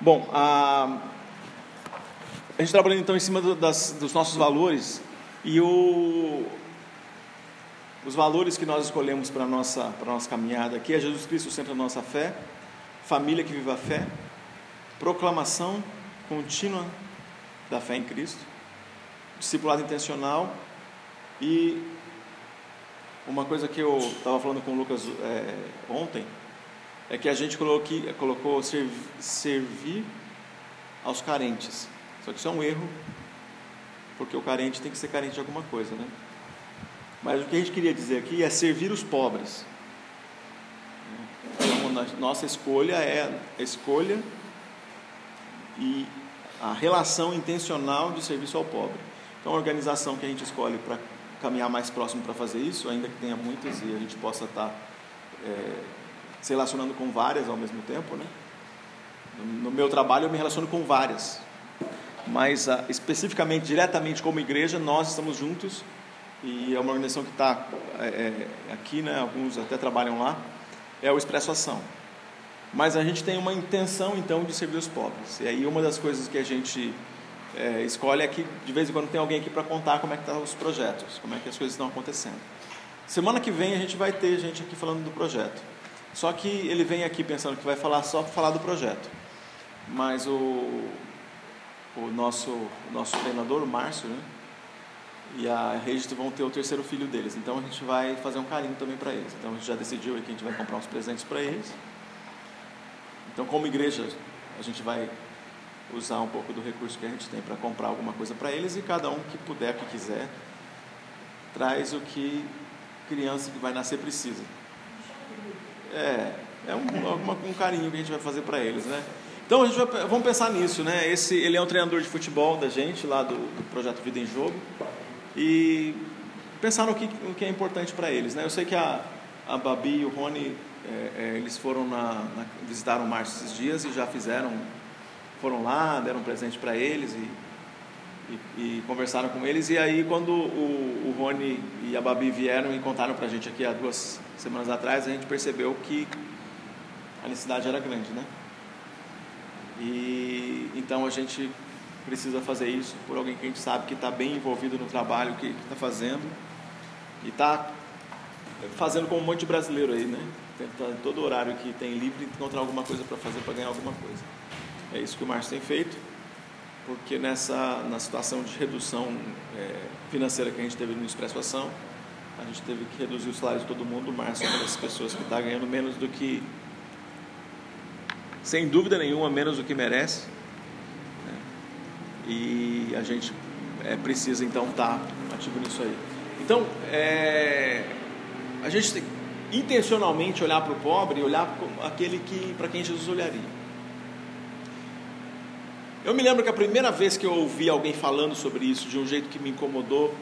Bom, a, a gente trabalhando então em cima do, das, dos nossos valores e o, os valores que nós escolhemos para a nossa, nossa caminhada aqui é Jesus Cristo, o centro da nossa fé, família que vive a fé, proclamação contínua da fé em Cristo, discipulado intencional e uma coisa que eu estava falando com o Lucas é, ontem é que a gente colocou, colocou servir, aos carentes. Só que isso é um erro, porque o carente tem que ser carente de alguma coisa, né? Mas o que a gente queria dizer aqui é servir os pobres. Então, nossa escolha é a escolha e a relação intencional de serviço ao pobre. Então, a organização que a gente escolhe para caminhar mais próximo para fazer isso, ainda que tenha muitas e a gente possa estar tá, é, se relacionando com várias ao mesmo tempo, né? No meu trabalho eu me relaciono com várias, mas ah, especificamente, diretamente como igreja, nós estamos juntos e é uma organização que está é, é, aqui, né? Alguns até trabalham lá. É o Expresso Ação. Mas a gente tem uma intenção então de servir os pobres. E aí uma das coisas que a gente é, escolhe é que de vez em quando tem alguém aqui para contar como é que estão tá os projetos, como é que as coisas estão acontecendo. Semana que vem a gente vai ter gente aqui falando do projeto. Só que ele vem aqui pensando que vai falar só para falar do projeto. Mas o, o nosso, o nosso treinador, o Márcio, né? e a Registro vão ter o terceiro filho deles. Então a gente vai fazer um carinho também para eles. Então a gente já decidiu que a gente vai comprar uns presentes para eles. Então, como igreja, a gente vai usar um pouco do recurso que a gente tem para comprar alguma coisa para eles e cada um que puder, que quiser, traz o que criança que vai nascer precisa. É, é um, um carinho que a gente vai fazer para eles, né? Então a gente vai, vamos pensar nisso, né? Esse, ele é um treinador de futebol da gente lá do, do projeto Vida em Jogo e pensar no que, no que é importante para eles, né? Eu sei que a, a Babi e o Rony é, é, eles foram na, na, visitaram o Márcio esses dias e já fizeram, foram lá, deram um presente para eles e, e, e, conversaram com eles. E aí, quando o, o Rony e a Babi vieram e contaram para a gente aqui há duas semanas atrás, a gente percebeu que a necessidade era grande, né? E então a gente precisa fazer isso por alguém que a gente sabe que está bem envolvido no trabalho que está fazendo e está fazendo como um monte de brasileiro aí, né? tentar todo horário que tem livre encontrar alguma coisa para fazer para ganhar alguma coisa. É isso que o Márcio tem feito, porque nessa na situação de redução é, financeira que a gente teve no Expresso Ação, a gente teve que reduzir o salário de todo mundo. O Márcio é uma das pessoas que está ganhando menos do que, sem dúvida nenhuma, menos do que merece. Né? E a gente é, precisa então estar tá ativo nisso aí. Então, é, a gente tem intencionalmente olhar para o pobre olhar para aquele que para quem Jesus olharia. Eu me lembro que a primeira vez que eu ouvi alguém falando sobre isso de um jeito que me incomodou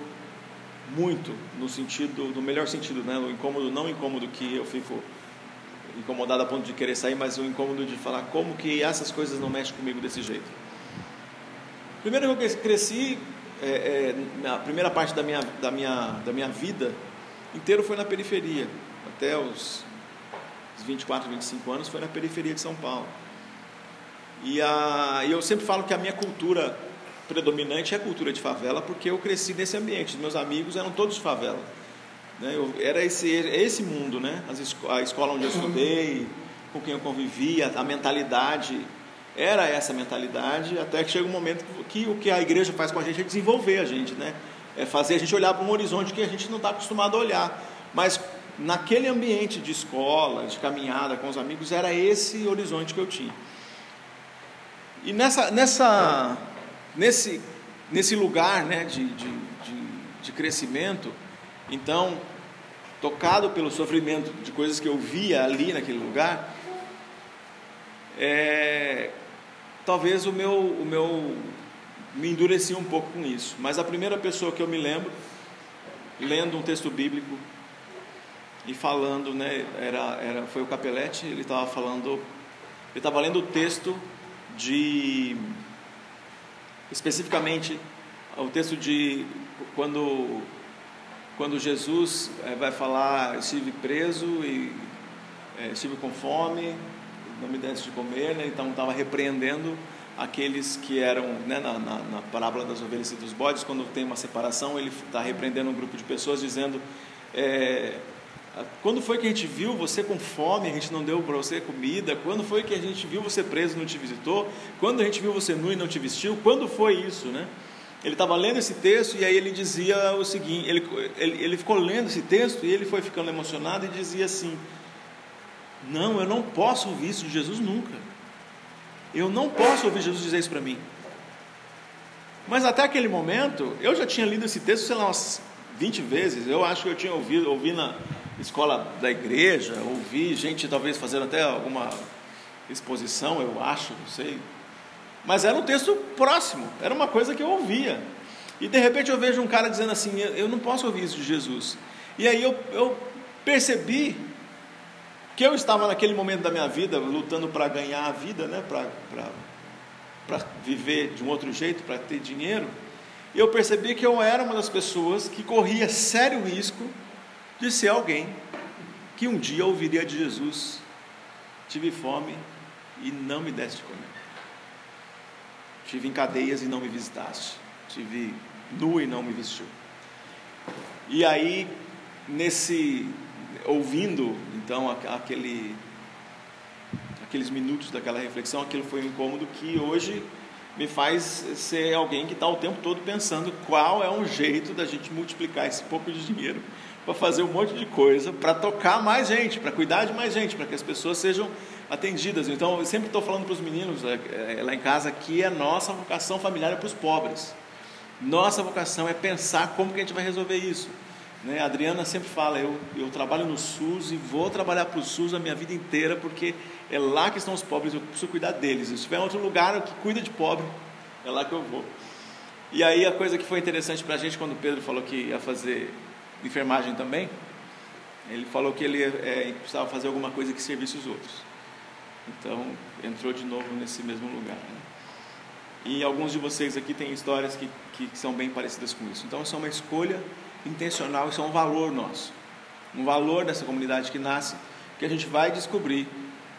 muito, no sentido, no melhor sentido, né? O incômodo, não incômodo que eu fico incomodado a ponto de querer sair, mas o incômodo de falar como que essas coisas não mexem comigo desse jeito. Primeiro que eu cresci, é, é, a primeira parte da minha, da minha, da minha vida inteiro foi na periferia até os 24, 25 anos foi na periferia de São Paulo. E a, eu sempre falo que a minha cultura predominante é a cultura de favela, porque eu cresci nesse ambiente. Meus amigos eram todos de favela. Né? Eu, era esse, esse mundo, né? As, a escola onde eu estudei, com quem eu convivia, a mentalidade era essa mentalidade, até que chega um momento que o que a igreja faz com a gente é desenvolver a gente, né? É fazer a gente olhar para um horizonte que a gente não está acostumado a olhar. Mas naquele ambiente de escola, de caminhada com os amigos, era esse horizonte que eu tinha. E nessa, nessa, nesse, nesse lugar né, de, de, de, de crescimento, então, tocado pelo sofrimento de coisas que eu via ali naquele lugar, é, talvez o meu, o meu me endurecia um pouco com isso. Mas a primeira pessoa que eu me lembro, lendo um texto bíblico, e falando, né, era, era, foi o Capelete, ele estava falando, ele estava lendo o texto de, especificamente, o texto de quando, quando Jesus é, vai falar, estive preso e é, estive com fome, não me desse de comer, né? então estava repreendendo aqueles que eram, né, na, na, na, parábola das ovelhas e dos bodes, quando tem uma separação, ele está repreendendo um grupo de pessoas, dizendo: é, quando foi que a gente viu você com fome, a gente não deu para você comida? Quando foi que a gente viu você preso e não te visitou? Quando a gente viu você nu e não te vestiu? Quando foi isso, né? Ele estava lendo esse texto e aí ele dizia o seguinte: ele, ele, ele ficou lendo esse texto e ele foi ficando emocionado e dizia assim: Não, eu não posso ouvir isso de Jesus nunca. Eu não posso ouvir Jesus dizer isso para mim. Mas até aquele momento, eu já tinha lido esse texto, sei lá, umas 20 vezes. Eu acho que eu tinha ouvido, ouvi na escola da igreja, ouvi gente talvez fazendo até alguma exposição, eu acho, não sei. Mas era um texto próximo, era uma coisa que eu ouvia. E de repente eu vejo um cara dizendo assim: Eu não posso ouvir isso de Jesus. E aí eu, eu percebi que eu estava naquele momento da minha vida lutando para ganhar a vida, né? para viver de um outro jeito, para ter dinheiro. E eu percebi que eu era uma das pessoas que corria sério risco de ser alguém que um dia ouviria de Jesus: Tive fome e não me deste de comer. Tive em cadeias e não me visitaste. Tive nu e não me vestiu. E aí, nesse ouvindo então aquele aqueles minutos daquela reflexão, aquilo foi um incômodo que hoje me faz ser alguém que está o tempo todo pensando qual é um jeito da gente multiplicar esse pouco de dinheiro para fazer um monte de coisa, para tocar mais gente, para cuidar de mais gente, para que as pessoas sejam atendidas. Então, eu sempre estou falando para os meninos é, é, lá em casa que a nossa vocação familiar é para os pobres. Nossa vocação é pensar como que a gente vai resolver isso. Né? A Adriana sempre fala, eu, eu trabalho no SUS e vou trabalhar para o SUS a minha vida inteira, porque é lá que estão os pobres, eu preciso cuidar deles. Se tiver outro lugar que cuida de pobre, é lá que eu vou. E aí a coisa que foi interessante para a gente, quando o Pedro falou que ia fazer enfermagem também, ele falou que ele é, precisava fazer alguma coisa que servisse os outros. Então, entrou de novo nesse mesmo lugar. Né? E alguns de vocês aqui têm histórias que, que são bem parecidas com isso. Então, isso é uma escolha intencional, isso é um valor nosso. Um valor dessa comunidade que nasce, que a gente vai descobrir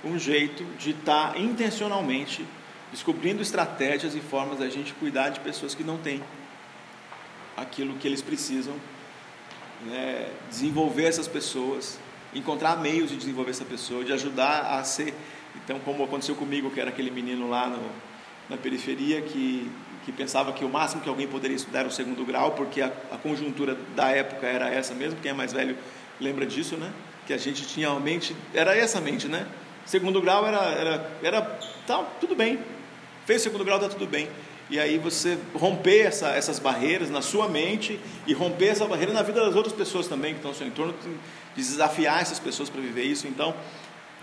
um jeito de estar intencionalmente descobrindo estratégias e formas da gente cuidar de pessoas que não têm aquilo que eles precisam, né? desenvolver essas pessoas, encontrar meios de desenvolver essa pessoa, de ajudar a ser. Então, como aconteceu comigo, que era aquele menino lá no, na periferia que que pensava que o máximo que alguém poderia estudar era o segundo grau, porque a, a, conjuntura da época era essa mesmo, quem é mais velho lembra disso, né? Que a gente tinha a mente, era essa mente, né? Segundo grau era, era, era tá, tudo bem, fez segundo grau, tá tudo bem. E aí você romper essa, essas barreiras na sua mente e romper essa barreira na vida das outras pessoas também que estão ao seu entorno, desafiar essas pessoas para viver isso. Então,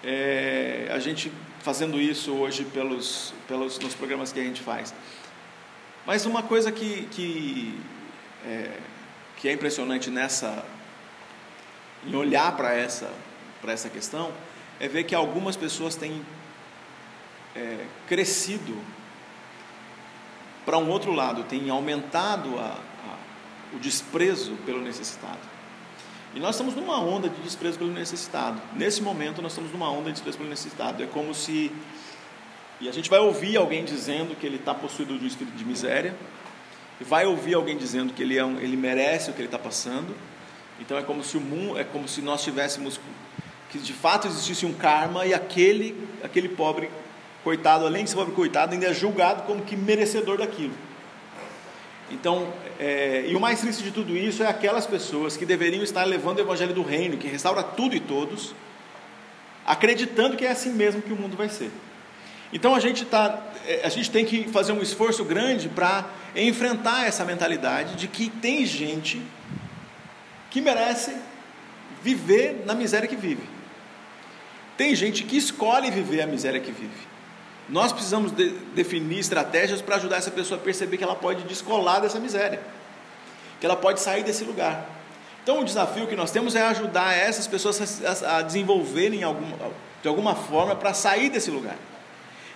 é, a gente fazendo isso hoje pelos, pelos nos programas que a gente faz. Mas uma coisa que, que, é, que é impressionante nessa, em olhar para essa, para essa questão, é ver que algumas pessoas têm é, crescido para um outro lado, têm aumentado a, a, o desprezo pelo necessitado. E nós estamos numa onda de desprezo pelo necessitado. Nesse momento, nós estamos numa onda de desprezo pelo necessitado. É como se e a gente vai ouvir alguém dizendo que ele está possuído de um espírito de miséria, e vai ouvir alguém dizendo que ele, é um, ele merece o que ele está passando. Então é como se o mundo, é como se nós tivéssemos que de fato existisse um karma e aquele, aquele pobre coitado, além de ser pobre coitado, ainda é julgado como que merecedor daquilo. Então, é, e o mais triste de tudo isso é aquelas pessoas que deveriam estar levando o evangelho do reino, que restaura tudo e todos, acreditando que é assim mesmo que o mundo vai ser. Então a gente, tá, é, a gente tem que fazer um esforço grande para enfrentar essa mentalidade de que tem gente que merece viver na miséria que vive. Tem gente que escolhe viver a miséria que vive. Nós precisamos de, definir estratégias para ajudar essa pessoa a perceber que ela pode descolar dessa miséria, que ela pode sair desse lugar. Então, o desafio que nós temos é ajudar essas pessoas a, a desenvolverem de alguma forma para sair desse lugar.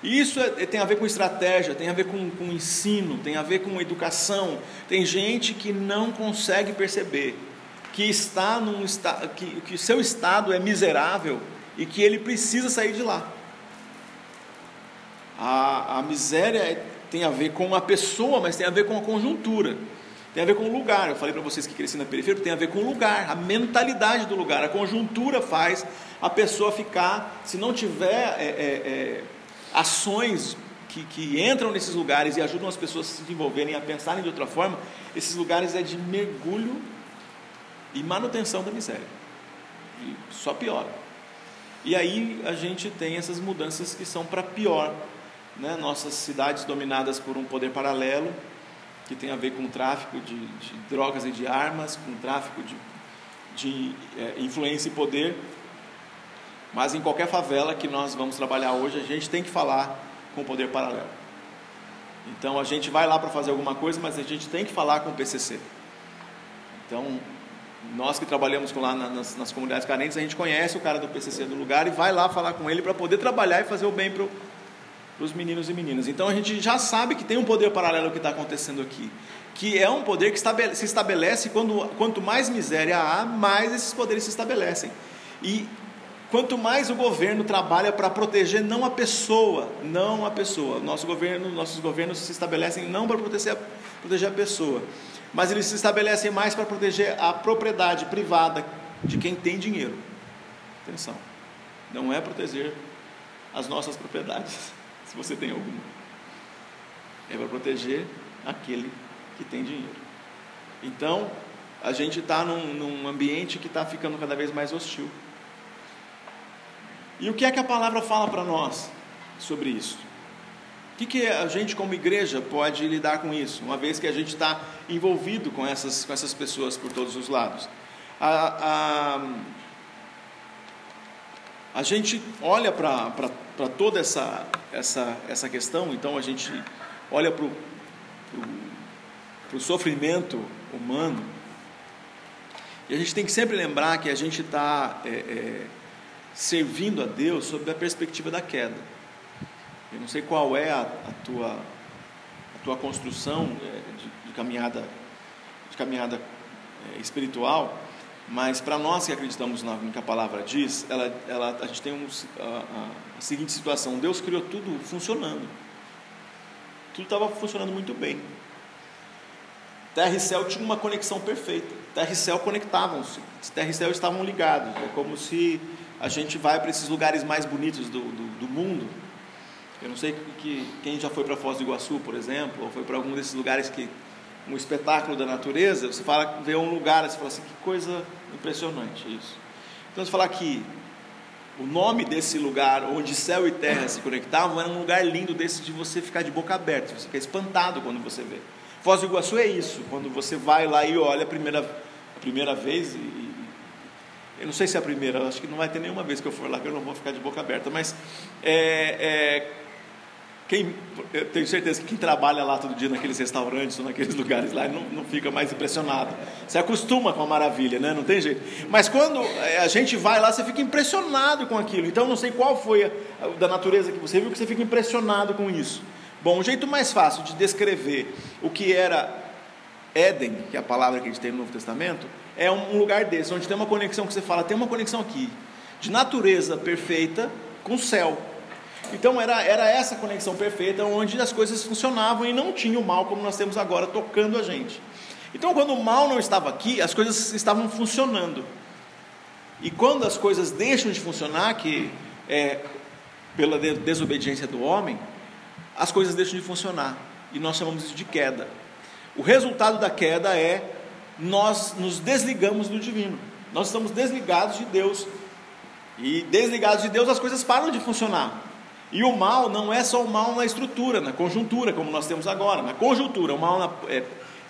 E isso é, tem a ver com estratégia, tem a ver com, com ensino, tem a ver com educação. Tem gente que não consegue perceber que está num que, que seu estado é miserável e que ele precisa sair de lá. A, a miséria é, tem a ver com a pessoa, mas tem a ver com a conjuntura. Tem a ver com o lugar. Eu falei para vocês que cresci na periferia, tem a ver com o lugar, a mentalidade do lugar. A conjuntura faz a pessoa ficar, se não tiver é, é, é, ações que, que entram nesses lugares e ajudam as pessoas a se desenvolverem, a pensarem de outra forma, esses lugares é de mergulho e manutenção da miséria. E só piora. E aí a gente tem essas mudanças que são para pior. Né? Nossas cidades dominadas por um poder paralelo, que tem a ver com tráfico de, de drogas e de armas, com tráfico de, de é, influência e poder. Mas em qualquer favela que nós vamos trabalhar hoje, a gente tem que falar com o poder paralelo. Então a gente vai lá para fazer alguma coisa, mas a gente tem que falar com o PCC. Então, nós que trabalhamos lá nas, nas comunidades carentes, a gente conhece o cara do PCC do lugar e vai lá falar com ele para poder trabalhar e fazer o bem para os meninos e meninas. Então a gente já sabe que tem um poder paralelo que está acontecendo aqui, que é um poder que se estabelece quando quanto mais miséria há, mais esses poderes se estabelecem. E quanto mais o governo trabalha para proteger não a pessoa, não a pessoa. Nosso governo, nossos governos se estabelecem não para proteger, proteger a pessoa, mas eles se estabelecem mais para proteger a propriedade privada de quem tem dinheiro. Atenção, não é proteger as nossas propriedades se você tem alguma. É para proteger aquele que tem dinheiro. Então, a gente está num, num ambiente que está ficando cada vez mais hostil. E o que é que a palavra fala para nós sobre isso? O que, que a gente, como igreja, pode lidar com isso, uma vez que a gente está envolvido com essas, com essas pessoas por todos os lados? A, a, a gente olha para toda essa, essa, essa questão, então a gente olha para o sofrimento humano, e a gente tem que sempre lembrar que a gente está é, é, servindo a Deus sob a perspectiva da queda. Eu não sei qual é a, a tua, a tua construção é, de, de, caminhada, de caminhada é, espiritual, mas para nós que acreditamos na que a palavra diz, ela, ela, a gente tem um, a, a seguinte situação: Deus criou tudo funcionando. Tudo estava funcionando muito bem. Terra e céu tinham uma conexão perfeita. Terra e céu conectavam-se. Terra e céu estavam ligados. É como se a gente vai para esses lugares mais bonitos do, do, do mundo. Eu não sei que, quem já foi para Foz do Iguaçu, por exemplo, ou foi para algum desses lugares que um espetáculo da natureza, você fala, vê um lugar, você fala assim, que coisa impressionante isso. Então você fala que o nome desse lugar onde céu e terra se conectavam era um lugar lindo desse de você ficar de boca aberta, você fica espantado quando você vê. Foz do Iguaçu é isso, quando você vai lá e olha a primeira, a primeira vez, e, eu não sei se é a primeira, acho que não vai ter nenhuma vez que eu for lá que eu não vou ficar de boca aberta, mas é, é quem, eu tenho certeza que quem trabalha lá todo dia naqueles restaurantes ou naqueles lugares lá não, não fica mais impressionado. Você acostuma com a maravilha, né? Não tem jeito. Mas quando é, a gente vai lá, você fica impressionado com aquilo. Então, não sei qual foi a, a, da natureza que você viu que você fica impressionado com isso. Bom, o jeito mais fácil de descrever o que era Éden, que é a palavra que a gente tem no Novo Testamento, é um lugar desse, onde tem uma conexão que você fala, tem uma conexão aqui, de natureza perfeita com o céu. Então era, era essa conexão perfeita onde as coisas funcionavam e não tinha o mal como nós temos agora tocando a gente. Então quando o mal não estava aqui, as coisas estavam funcionando. E quando as coisas deixam de funcionar, que é pela desobediência do homem, as coisas deixam de funcionar. E nós chamamos isso de queda. O resultado da queda é nós nos desligamos do divino. Nós estamos desligados de Deus. E desligados de Deus, as coisas param de funcionar. E o mal não é só o mal na estrutura, na conjuntura, como nós temos agora, na conjuntura. O mal na, é,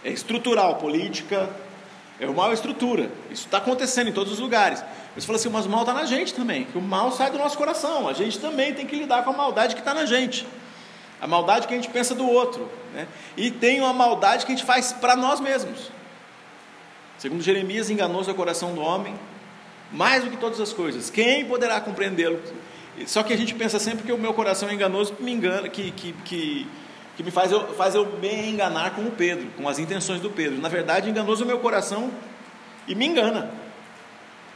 é, estrutural, política, é o mal é estrutura. Isso está acontecendo em todos os lugares. Você fala assim, mas o mal está na gente também, que o mal sai do nosso coração. A gente também tem que lidar com a maldade que está na gente. A maldade que a gente pensa do outro. Né? E tem uma maldade que a gente faz para nós mesmos. Segundo Jeremias, enganoso é o coração do homem, mais do que todas as coisas. Quem poderá compreendê-lo? Só que a gente pensa sempre que o meu coração é enganoso me engana, que, que, que, que me faz eu, faz eu me enganar com o Pedro, com as intenções do Pedro. Na verdade, enganoso é o meu coração e me engana.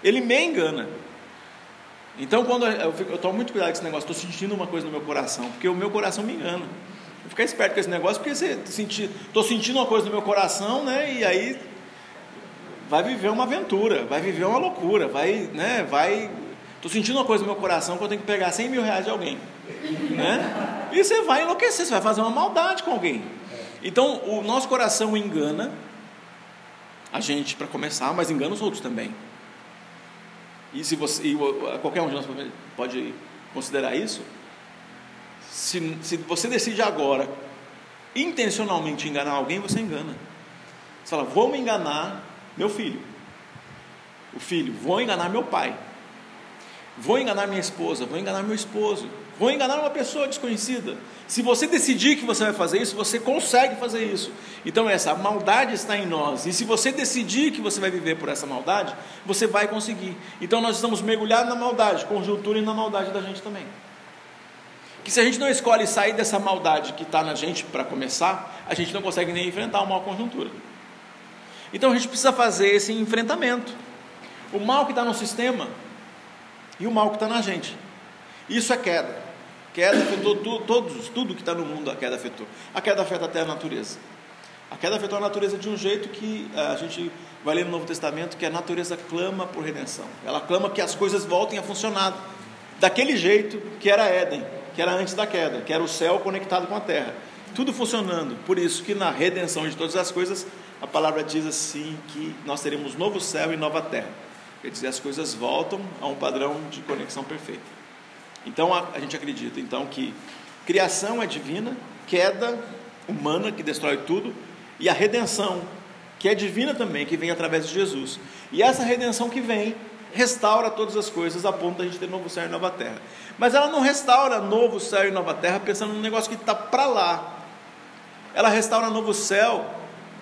Ele me engana. Então, quando eu, fico, eu tomo muito cuidado com esse negócio, estou sentindo uma coisa no meu coração, porque o meu coração me engana. Eu ficar esperto com esse negócio, porque você estou sentindo uma coisa no meu coração, né? E aí vai viver uma aventura, vai viver uma loucura, vai, né? Vai. Estou sentindo uma coisa no meu coração que eu tenho que pegar 100 mil reais de alguém, né? E você vai enlouquecer, você vai fazer uma maldade com alguém. Então, o nosso coração engana a gente para começar, mas engana os outros também. E se você, e qualquer um de nós pode considerar isso, se, se você decide agora intencionalmente enganar alguém, você engana. Você fala, vou me enganar meu filho. O filho, vou enganar meu pai. Vou enganar minha esposa, vou enganar meu esposo, vou enganar uma pessoa desconhecida. Se você decidir que você vai fazer isso, você consegue fazer isso. Então essa maldade está em nós. E se você decidir que você vai viver por essa maldade, você vai conseguir. Então nós estamos mergulhados na maldade, conjuntura e na maldade da gente também. Que se a gente não escolhe sair dessa maldade que está na gente para começar, a gente não consegue nem enfrentar uma conjuntura. Então a gente precisa fazer esse enfrentamento. O mal que está no sistema e o mal que está na gente. Isso é queda. Queda afetou tu, todos, tudo que está no mundo, a queda afetou. A queda afeta até a natureza. A queda afetou a natureza de um jeito que eh, a gente vai ler no Novo Testamento que a natureza clama por redenção. Ela clama que as coisas voltem a funcionar daquele jeito que era Éden, que era antes da queda, que era o céu conectado com a terra. Tudo funcionando. Por isso que na redenção de todas as coisas, a palavra diz assim que nós teremos novo céu e nova terra. Quer dizer, as coisas voltam a um padrão de conexão perfeita. Então a, a gente acredita então que criação é divina, queda humana que destrói tudo e a redenção que é divina também, que vem através de Jesus. E essa redenção que vem restaura todas as coisas a ponto de a gente ter novo céu e nova terra. Mas ela não restaura novo céu e nova terra pensando num negócio que está para lá. Ela restaura novo céu,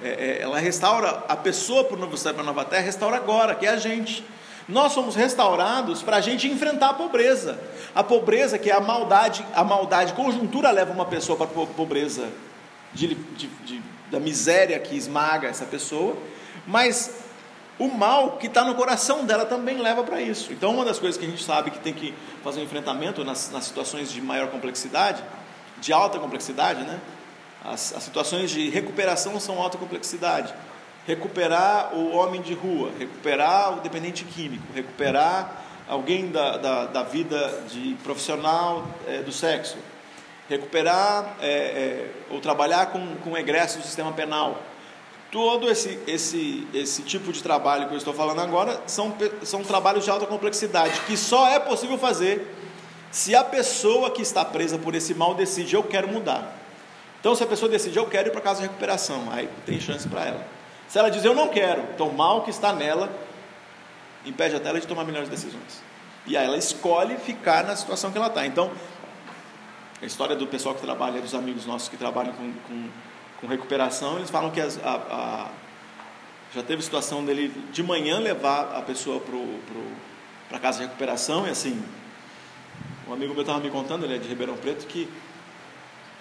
é, é, ela restaura a pessoa para o novo céu e para a nova terra, restaura agora, que é a gente. Nós somos restaurados para a gente enfrentar a pobreza. A pobreza, que é a maldade, a maldade, conjuntura leva uma pessoa para a pobreza de, de, de, da miséria que esmaga essa pessoa, mas o mal que está no coração dela também leva para isso. Então, uma das coisas que a gente sabe que tem que fazer um enfrentamento nas, nas situações de maior complexidade, de alta complexidade, né? As, as situações de recuperação são alta complexidade recuperar o homem de rua, recuperar o dependente químico, recuperar alguém da, da, da vida de profissional é, do sexo, recuperar é, é, ou trabalhar com, com egresso do sistema penal. Todo esse, esse, esse tipo de trabalho que eu estou falando agora são, são trabalhos de alta complexidade, que só é possível fazer se a pessoa que está presa por esse mal decide, eu quero mudar. Então, se a pessoa decide, eu quero ir para casa de recuperação, aí tem chance para ela. Se ela diz eu não quero, então o mal que está nela impede até ela de tomar melhores decisões. E aí ela escolhe ficar na situação que ela está. Então, a história do pessoal que trabalha, dos amigos nossos que trabalham com, com, com recuperação, eles falam que as, a, a, já teve situação dele de manhã levar a pessoa para a casa de recuperação e assim, um amigo meu estava me contando, ele é de Ribeirão Preto, que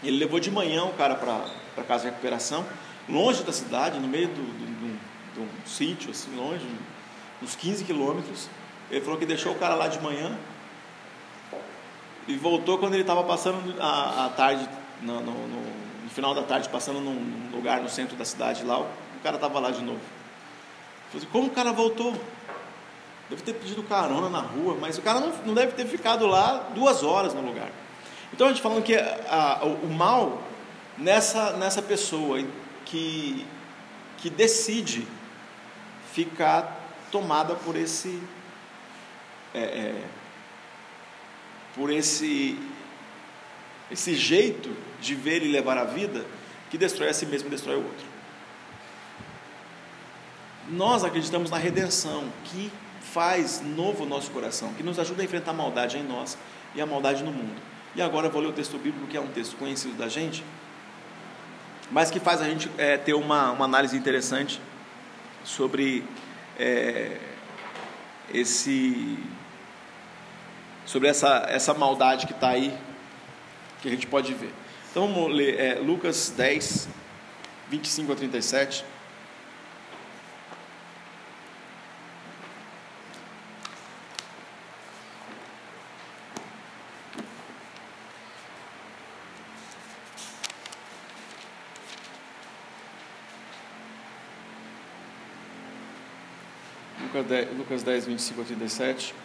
ele levou de manhã o cara para casa de recuperação longe da cidade, no meio de um sítio, assim, longe, uns 15 quilômetros. Ele falou que deixou o cara lá de manhã e voltou quando ele estava passando a, a tarde, no, no, no, final da tarde, passando num, num, lugar no centro da cidade lá, o, cara estava lá de novo. falei como o cara voltou? Deve ter pedido carona na rua, mas o cara não, não deve ter ficado lá duas horas no lugar. Então a gente falando que a, o mal nessa, nessa pessoa que, que decide ficar tomada por esse é, é, por esse esse jeito de ver e levar a vida que destrói a si mesmo e destrói o outro. Nós acreditamos na redenção que faz novo o nosso coração, que nos ajuda a enfrentar a maldade em nós e a maldade no mundo. E agora eu vou ler o texto bíblico, que é um texto conhecido da gente, mas que faz a gente é, ter uma, uma análise interessante sobre é, esse sobre essa, essa maldade que está aí, que a gente pode ver. Então vamos ler é, Lucas 10, 25 a 37. Lucas 10, Lucas 10 25 a 37.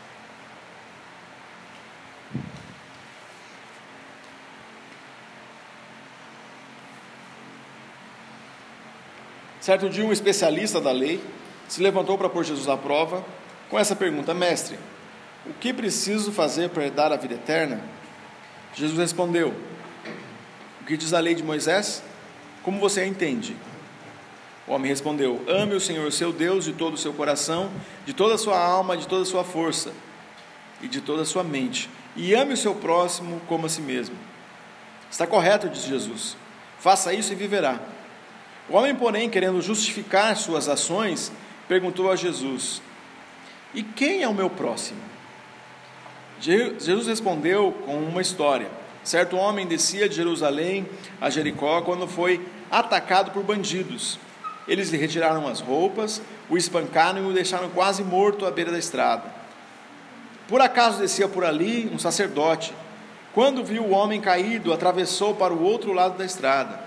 Certo dia, um especialista da lei se levantou para pôr Jesus à prova com essa pergunta: Mestre, o que preciso fazer para herdar a vida eterna? Jesus respondeu: O que diz a lei de Moisés? Como você a entende? O homem respondeu: Ame o Senhor seu Deus de todo o seu coração, de toda a sua alma, de toda a sua força e de toda a sua mente, e ame o seu próximo como a si mesmo. Está correto, disse Jesus. Faça isso e viverá. O homem, porém, querendo justificar suas ações, perguntou a Jesus: E quem é o meu próximo? Jesus respondeu com uma história. Certo homem descia de Jerusalém a Jericó quando foi atacado por bandidos. Eles lhe retiraram as roupas, o espancaram e o deixaram quase morto à beira da estrada. Por acaso descia por ali um sacerdote. Quando viu o homem caído, atravessou para o outro lado da estrada.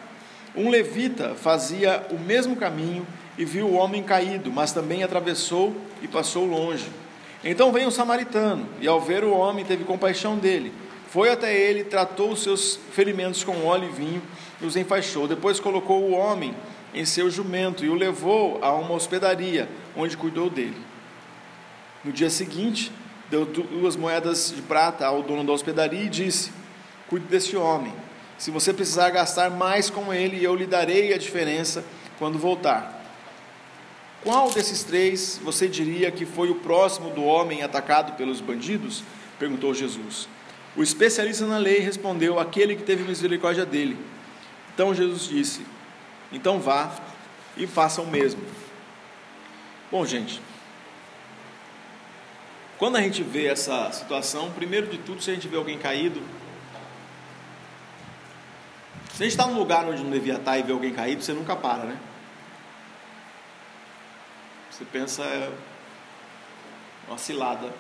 Um levita fazia o mesmo caminho e viu o homem caído, mas também atravessou e passou longe. Então veio um samaritano, e ao ver o homem, teve compaixão dele. Foi até ele, tratou os seus ferimentos com óleo e vinho e os enfaixou. Depois colocou o homem em seu jumento e o levou a uma hospedaria, onde cuidou dele. No dia seguinte, deu duas moedas de prata ao dono da hospedaria e disse: Cuide desse homem. Se você precisar gastar mais com ele, eu lhe darei a diferença quando voltar. Qual desses três você diria que foi o próximo do homem atacado pelos bandidos? perguntou Jesus. O especialista na lei respondeu: Aquele que teve misericórdia dele. Então Jesus disse: Então vá e faça o mesmo. Bom, gente, quando a gente vê essa situação, primeiro de tudo, se a gente vê alguém caído, se a gente está num lugar onde não devia estar e vê alguém caído, você nunca para, né? Você pensa, é uma cilada.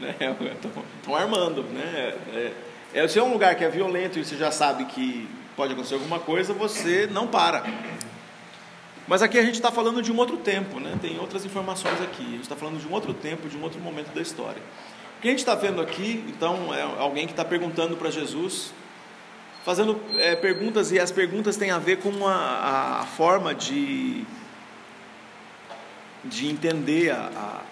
Estão né? armando, né? É, é, se é um lugar que é violento e você já sabe que pode acontecer alguma coisa, você não para. Mas aqui a gente está falando de um outro tempo, né? Tem outras informações aqui. A gente está falando de um outro tempo, de um outro momento da história. O que a gente está vendo aqui, então, é alguém que está perguntando para Jesus fazendo é, perguntas, e as perguntas têm a ver com a, a forma de, de entender a, a,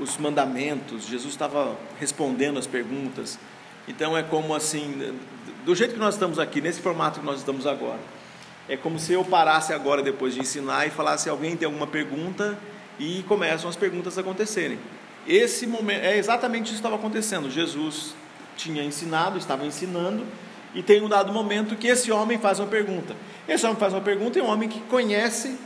os mandamentos. Jesus estava respondendo as perguntas. Então é como assim, do jeito que nós estamos aqui, nesse formato que nós estamos agora. É como se eu parasse agora depois de ensinar e falasse alguém tem alguma pergunta e começam as perguntas a acontecerem. Esse momento é exatamente isso que estava acontecendo. Jesus tinha ensinado, estava ensinando, e tem um dado momento que esse homem faz uma pergunta. Esse homem faz uma pergunta e é um homem que conhece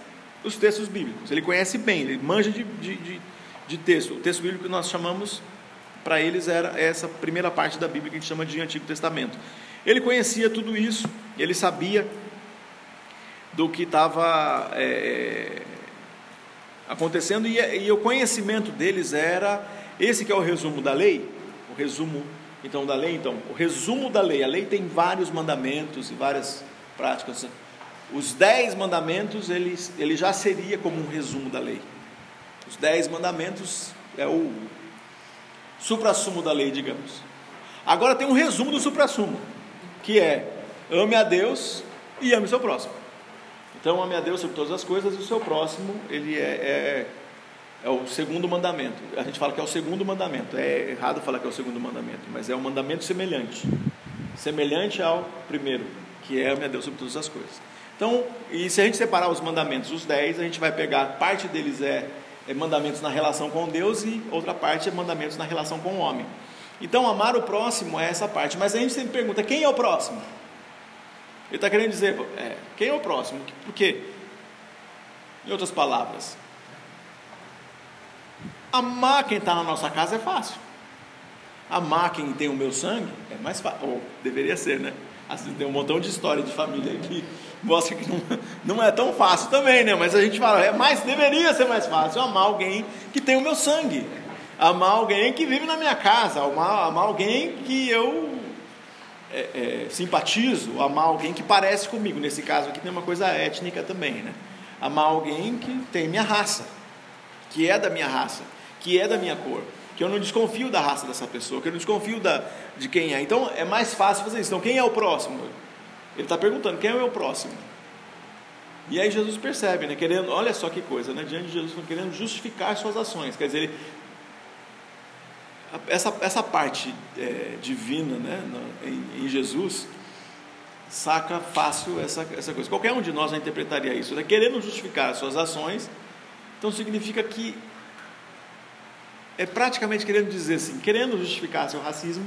os textos bíblicos, ele conhece bem, ele manja de, de, de, de texto. O texto bíblico que nós chamamos, para eles, era essa primeira parte da Bíblia que a gente chama de Antigo Testamento. Ele conhecia tudo isso, ele sabia do que estava é, acontecendo, e, e o conhecimento deles era esse que é o resumo da lei, o resumo então da lei, então, o resumo da lei, a lei tem vários mandamentos e várias práticas. Os dez mandamentos, ele, ele já seria como um resumo da lei. Os dez mandamentos é o suprassumo da lei, digamos. Agora tem um resumo do suprassumo, que é ame a Deus e ame o seu próximo. Então ame a Deus sobre todas as coisas e o seu próximo, ele é, é é o segundo mandamento. A gente fala que é o segundo mandamento. É errado falar que é o segundo mandamento, mas é um mandamento semelhante. Semelhante ao primeiro, que é ame a Deus sobre todas as coisas. Então, e se a gente separar os mandamentos, os dez, a gente vai pegar, parte deles é, é mandamentos na relação com Deus e outra parte é mandamentos na relação com o homem. Então, amar o próximo é essa parte. Mas a gente sempre pergunta: quem é o próximo? Ele está querendo dizer: é, quem é o próximo? Por quê? Em outras palavras, Amar quem está na nossa casa é fácil. Amar quem tem o meu sangue é mais fácil. Ou deveria ser, né? Assim, tem um montão de história de família que mostra que não, não é tão fácil também, né? Mas a gente fala, é mais, deveria ser mais fácil amar alguém que tem o meu sangue. Amar alguém que vive na minha casa. Amar, amar alguém que eu é, é, simpatizo. Amar alguém que parece comigo. Nesse caso aqui tem uma coisa étnica também, né? Amar alguém que tem minha raça, que é da minha raça, que é da minha cor, que eu não desconfio da raça dessa pessoa, que eu não desconfio da, de quem é. Então é mais fácil fazer isso. Então, quem é o próximo? Ele está perguntando: quem é o meu próximo? E aí Jesus percebe, né, querendo, olha só que coisa, né, diante de Jesus, querendo justificar suas ações. Quer dizer, ele, essa, essa parte é, divina né, em, em, Jesus saca fácil essa, essa coisa. Qualquer um de nós interpretaria isso, né, querendo justificar suas ações, então significa que é praticamente querendo dizer assim, querendo justificar seu racismo,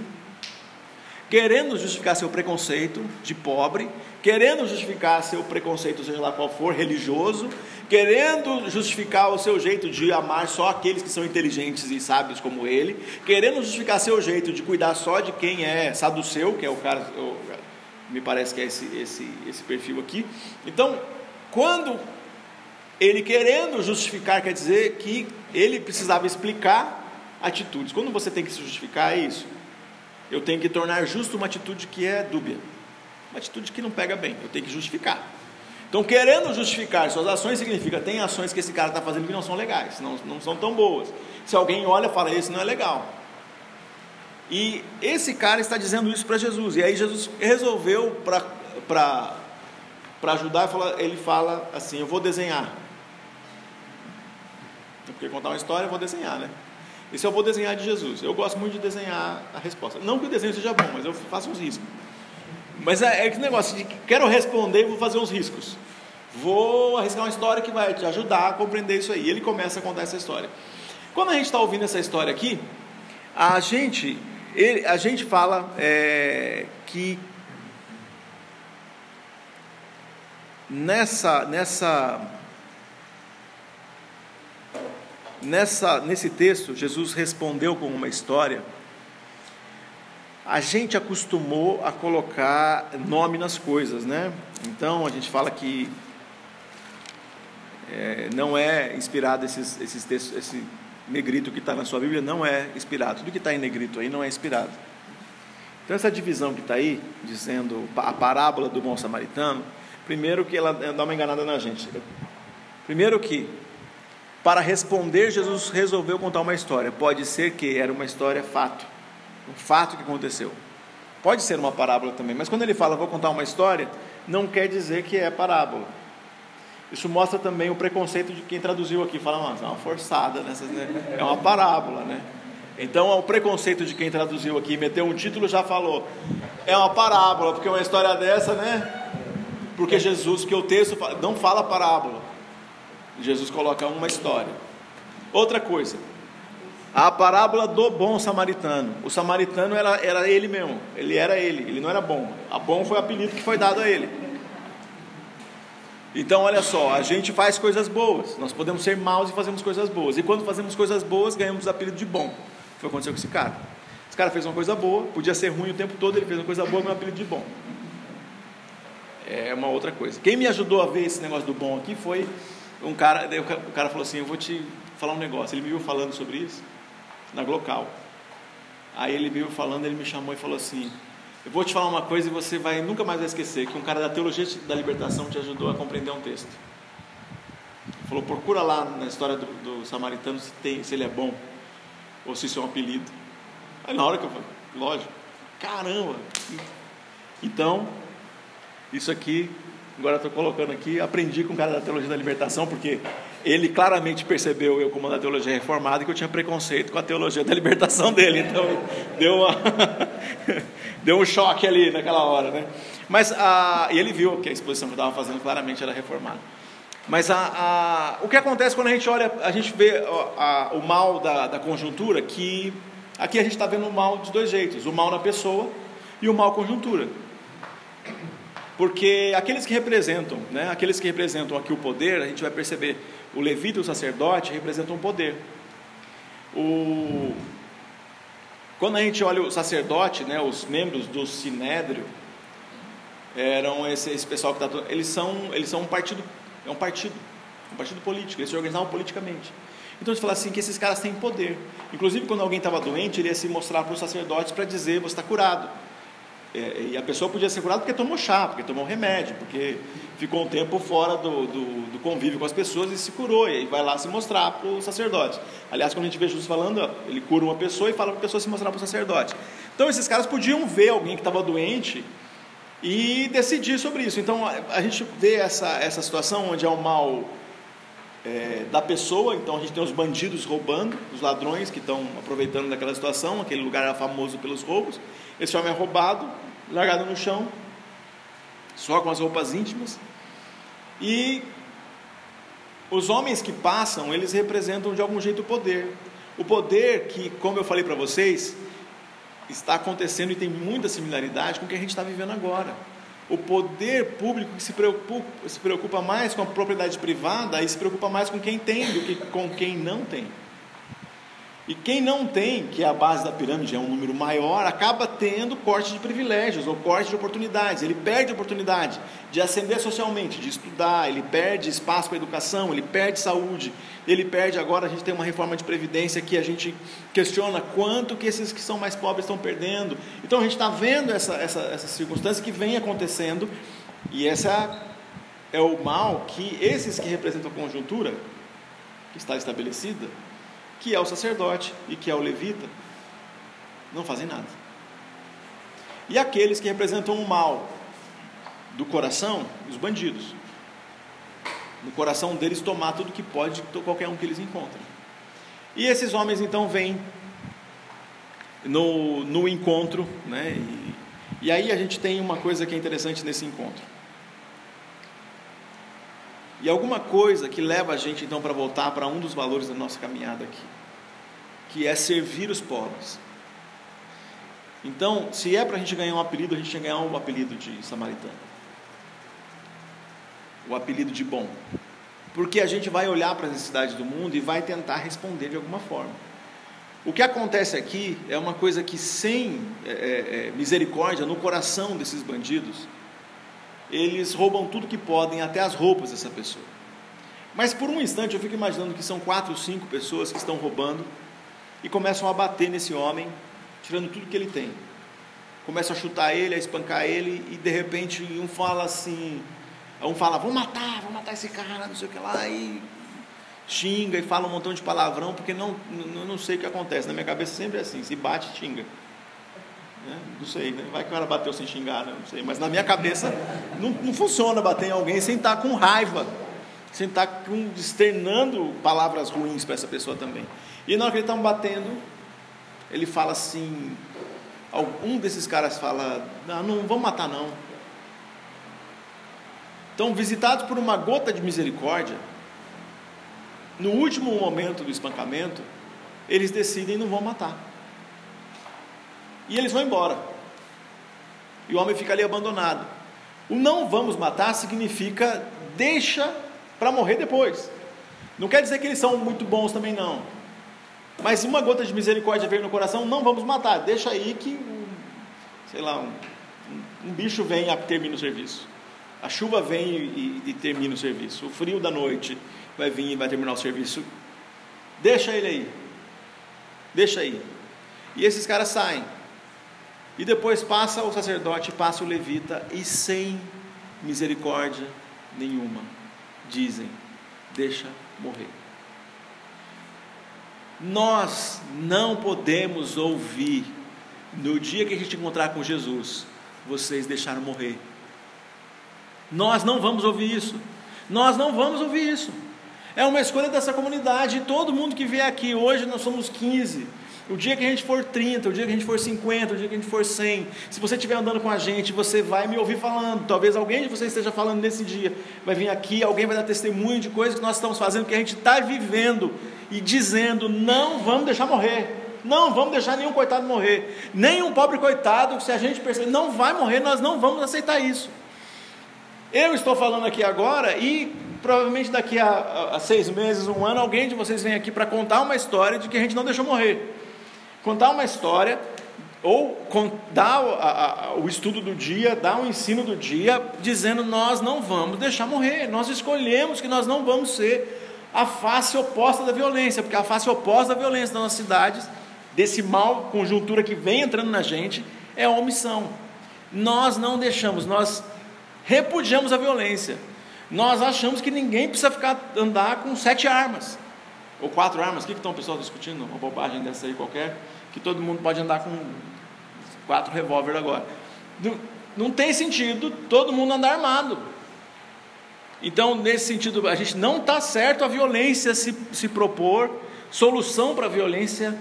querendo justificar seu preconceito de pobre, querendo justificar seu preconceito, seja lá qual for, religioso, querendo justificar o seu jeito de amar só aqueles que são inteligentes e sábios como ele, querendo justificar seu jeito de cuidar só de quem é saduceu, que é o cara, me parece que é esse, esse, esse perfil aqui. Então, quando ele querendo justificar, quer dizer que ele precisava explicar atitudes. Quando você tem que se justificar, é isso eu tenho que tornar justo uma atitude que é dúbia, uma atitude que não pega bem, eu tenho que justificar. Então, querendo justificar suas ações, significa tem ações que esse cara está fazendo que não são legais, não, não são tão boas. Se alguém olha e fala, esse não é legal. E esse cara está dizendo isso para Jesus. E aí Jesus resolveu para ajudar, ele fala assim, eu vou desenhar. Porque contar uma história, eu vou desenhar, né? Isso eu vou desenhar de Jesus. Eu gosto muito de desenhar a resposta. Não que o desenho seja bom, mas eu faço uns riscos. Mas é, é que negócio de quero responder, vou fazer uns riscos. Vou arriscar uma história que vai te ajudar a compreender isso aí. E ele começa a contar essa história. Quando a gente está ouvindo essa história aqui, a gente, ele, a gente fala é, que nessa, nessa Nessa, nesse texto, Jesus respondeu com uma história. A gente acostumou a colocar nome nas coisas, né? Então a gente fala que é, não é inspirado esses, esses textos, esse negrito que está na sua Bíblia não é inspirado. Tudo que está em negrito aí não é inspirado. Então essa divisão que está aí, dizendo a parábola do bom samaritano, primeiro que ela dá uma enganada na gente. Primeiro que para responder, Jesus resolveu contar uma história. Pode ser que era uma história fato, um fato que aconteceu. Pode ser uma parábola também, mas quando ele fala vou contar uma história, não quer dizer que é parábola. Isso mostra também o preconceito de quem traduziu aqui, fala, mas é uma forçada, nessas, né? é uma parábola, né? Então, o preconceito de quem traduziu aqui, meteu um título já falou, é uma parábola, porque uma história dessa, né? Porque Jesus, que o texto não fala parábola, Jesus coloca uma história. Outra coisa, a parábola do bom samaritano. O samaritano era, era ele mesmo, ele era ele, ele não era bom. A bom foi o apelido que foi dado a ele. Então, olha só, a gente faz coisas boas, nós podemos ser maus e fazemos coisas boas. E quando fazemos coisas boas, ganhamos o apelido de bom. Foi o que aconteceu com esse cara. Esse cara fez uma coisa boa, podia ser ruim o tempo todo, ele fez uma coisa boa, ganhou o apelido de bom. É uma outra coisa. Quem me ajudou a ver esse negócio do bom aqui foi um cara, o cara falou assim: Eu vou te falar um negócio. Ele me viu falando sobre isso na Glocal. Aí ele me viu falando, ele me chamou e falou assim: Eu vou te falar uma coisa e você vai nunca mais vai esquecer que um cara da teologia da libertação te ajudou a compreender um texto. Ele falou: Procura lá na história do, do samaritano se, tem, se ele é bom ou se isso é um apelido. Aí na hora que eu falei: Lógico, caramba. Então, isso aqui agora estou colocando aqui, aprendi com o cara da teologia da libertação, porque ele claramente percebeu eu como da teologia reformada que eu tinha preconceito com a teologia da libertação dele, então deu, uma deu um choque ali naquela hora, né? Mas a, e ele viu que a exposição que eu estava fazendo claramente era reformada. Mas a, a, o que acontece quando a gente olha, a gente vê a, o mal da, da conjuntura, que aqui a gente está vendo o mal de dois jeitos: o mal na pessoa e o mal conjuntura. Porque aqueles que representam, né, aqueles que representam aqui o poder, a gente vai perceber, o levita e o sacerdote representam o poder. O... Quando a gente olha o sacerdote, né, os membros do sinédrio, eram esse, esse pessoal que está, eles são, eles são um partido, é um partido, um partido político, eles se organizavam politicamente. Então gente fala assim que esses caras têm poder. Inclusive quando alguém estava doente, ele ia se mostrar para os sacerdotes para dizer você está curado. É, e a pessoa podia ser curada porque tomou chá, porque tomou remédio, porque ficou um tempo fora do, do, do convívio com as pessoas e se curou, e vai lá se mostrar para o sacerdote. Aliás, quando a gente vê Jesus falando, ele cura uma pessoa e fala para a pessoa se mostrar para o sacerdote. Então, esses caras podiam ver alguém que estava doente e decidir sobre isso. Então, a, a gente vê essa, essa situação onde há o mal é, da pessoa, então a gente tem os bandidos roubando, os ladrões que estão aproveitando daquela situação, aquele lugar era famoso pelos roubos. Esse homem é roubado, largado no chão, só com as roupas íntimas. E os homens que passam, eles representam de algum jeito o poder. O poder que, como eu falei para vocês, está acontecendo e tem muita similaridade com o que a gente está vivendo agora. O poder público que se preocupa, se preocupa mais com a propriedade privada e se preocupa mais com quem tem do que com quem não tem. E quem não tem, que é a base da pirâmide, é um número maior, acaba tendo corte de privilégios ou corte de oportunidades. Ele perde a oportunidade de ascender socialmente, de estudar, ele perde espaço para educação, ele perde saúde, ele perde agora, a gente tem uma reforma de previdência que a gente questiona quanto que esses que são mais pobres estão perdendo. Então a gente está vendo essa, essa, essa circunstância que vem acontecendo, e essa é o mal que esses que representam a conjuntura, que está estabelecida, que é o sacerdote e que é o levita, não fazem nada. E aqueles que representam o mal do coração, os bandidos. No coração deles tomar tudo que pode de qualquer um que eles encontram. E esses homens então vêm no, no encontro, né? E, e aí a gente tem uma coisa que é interessante nesse encontro. E alguma coisa que leva a gente então para voltar para um dos valores da nossa caminhada aqui, que é servir os pobres. Então, se é para a gente ganhar um apelido, a gente tinha que ganhar um apelido de samaritano. O apelido de bom. Porque a gente vai olhar para as necessidades do mundo e vai tentar responder de alguma forma. O que acontece aqui é uma coisa que, sem é, é, é misericórdia no coração desses bandidos, eles roubam tudo que podem, até as roupas dessa pessoa. Mas por um instante eu fico imaginando que são quatro ou cinco pessoas que estão roubando e começam a bater nesse homem, tirando tudo que ele tem. Começam a chutar ele, a espancar ele, e de repente um fala assim: um fala, vamos matar, vamos matar esse cara, não sei o que lá, e xinga e fala um montão de palavrão, porque não, não, não sei o que acontece. Na minha cabeça sempre é assim: se bate, xinga. Né? Não sei, né? vai que o cara bateu sem xingar, né? não sei, mas na minha cabeça não, não funciona bater em alguém sem estar com raiva, sem estar com, externando palavras ruins para essa pessoa também. E na hora que eles estão batendo, ele fala assim: um desses caras fala, não, não vamos matar não. Então, visitados por uma gota de misericórdia, no último momento do espancamento, eles decidem não vão matar. E eles vão embora. E o homem fica ali abandonado. O não vamos matar significa deixa para morrer depois. Não quer dizer que eles são muito bons também não. Mas se uma gota de misericórdia veio no coração, não vamos matar. Deixa aí que, sei lá, um, um bicho vem e termina o serviço. A chuva vem e, e, termina o serviço. O frio da noite vai vir e vai terminar o serviço. Deixa ele aí. Deixa aí. E esses caras saem. E depois passa o sacerdote, passa o levita, e sem misericórdia nenhuma, dizem: deixa morrer. Nós não podemos ouvir, no dia que a gente encontrar com Jesus, vocês deixaram morrer. Nós não vamos ouvir isso. Nós não vamos ouvir isso. É uma escolha dessa comunidade. Todo mundo que vem aqui, hoje nós somos 15. O dia que a gente for 30, o dia que a gente for 50, o dia que a gente for 100, se você estiver andando com a gente, você vai me ouvir falando. Talvez alguém de vocês esteja falando nesse dia. Vai vir aqui, alguém vai dar testemunho de coisas que nós estamos fazendo, que a gente está vivendo e dizendo: não vamos deixar morrer. Não vamos deixar nenhum coitado morrer. Nenhum pobre coitado, se a gente perceber, não vai morrer, nós não vamos aceitar isso. Eu estou falando aqui agora e provavelmente daqui a, a, seis meses, um ano, alguém de vocês vem aqui para contar uma história de que a gente não deixou morrer contar uma história ou dar o estudo do dia, dar o ensino do dia, dizendo nós não vamos deixar morrer, nós escolhemos que nós não vamos ser a face oposta da violência, porque a face oposta da violência das nossas cidades, desse mal conjuntura que vem entrando na gente, é a omissão. Nós não deixamos, nós repudiamos a violência. Nós achamos que ninguém precisa ficar andar com sete armas ou quatro armas. O que, que estão pessoal discutindo? Uma bobagem dessa aí qualquer, que todo mundo pode andar com quatro revólver agora. Não, não tem sentido todo mundo andar armado. Então, nesse sentido, a gente não está certo a violência se, se propor solução para a violência,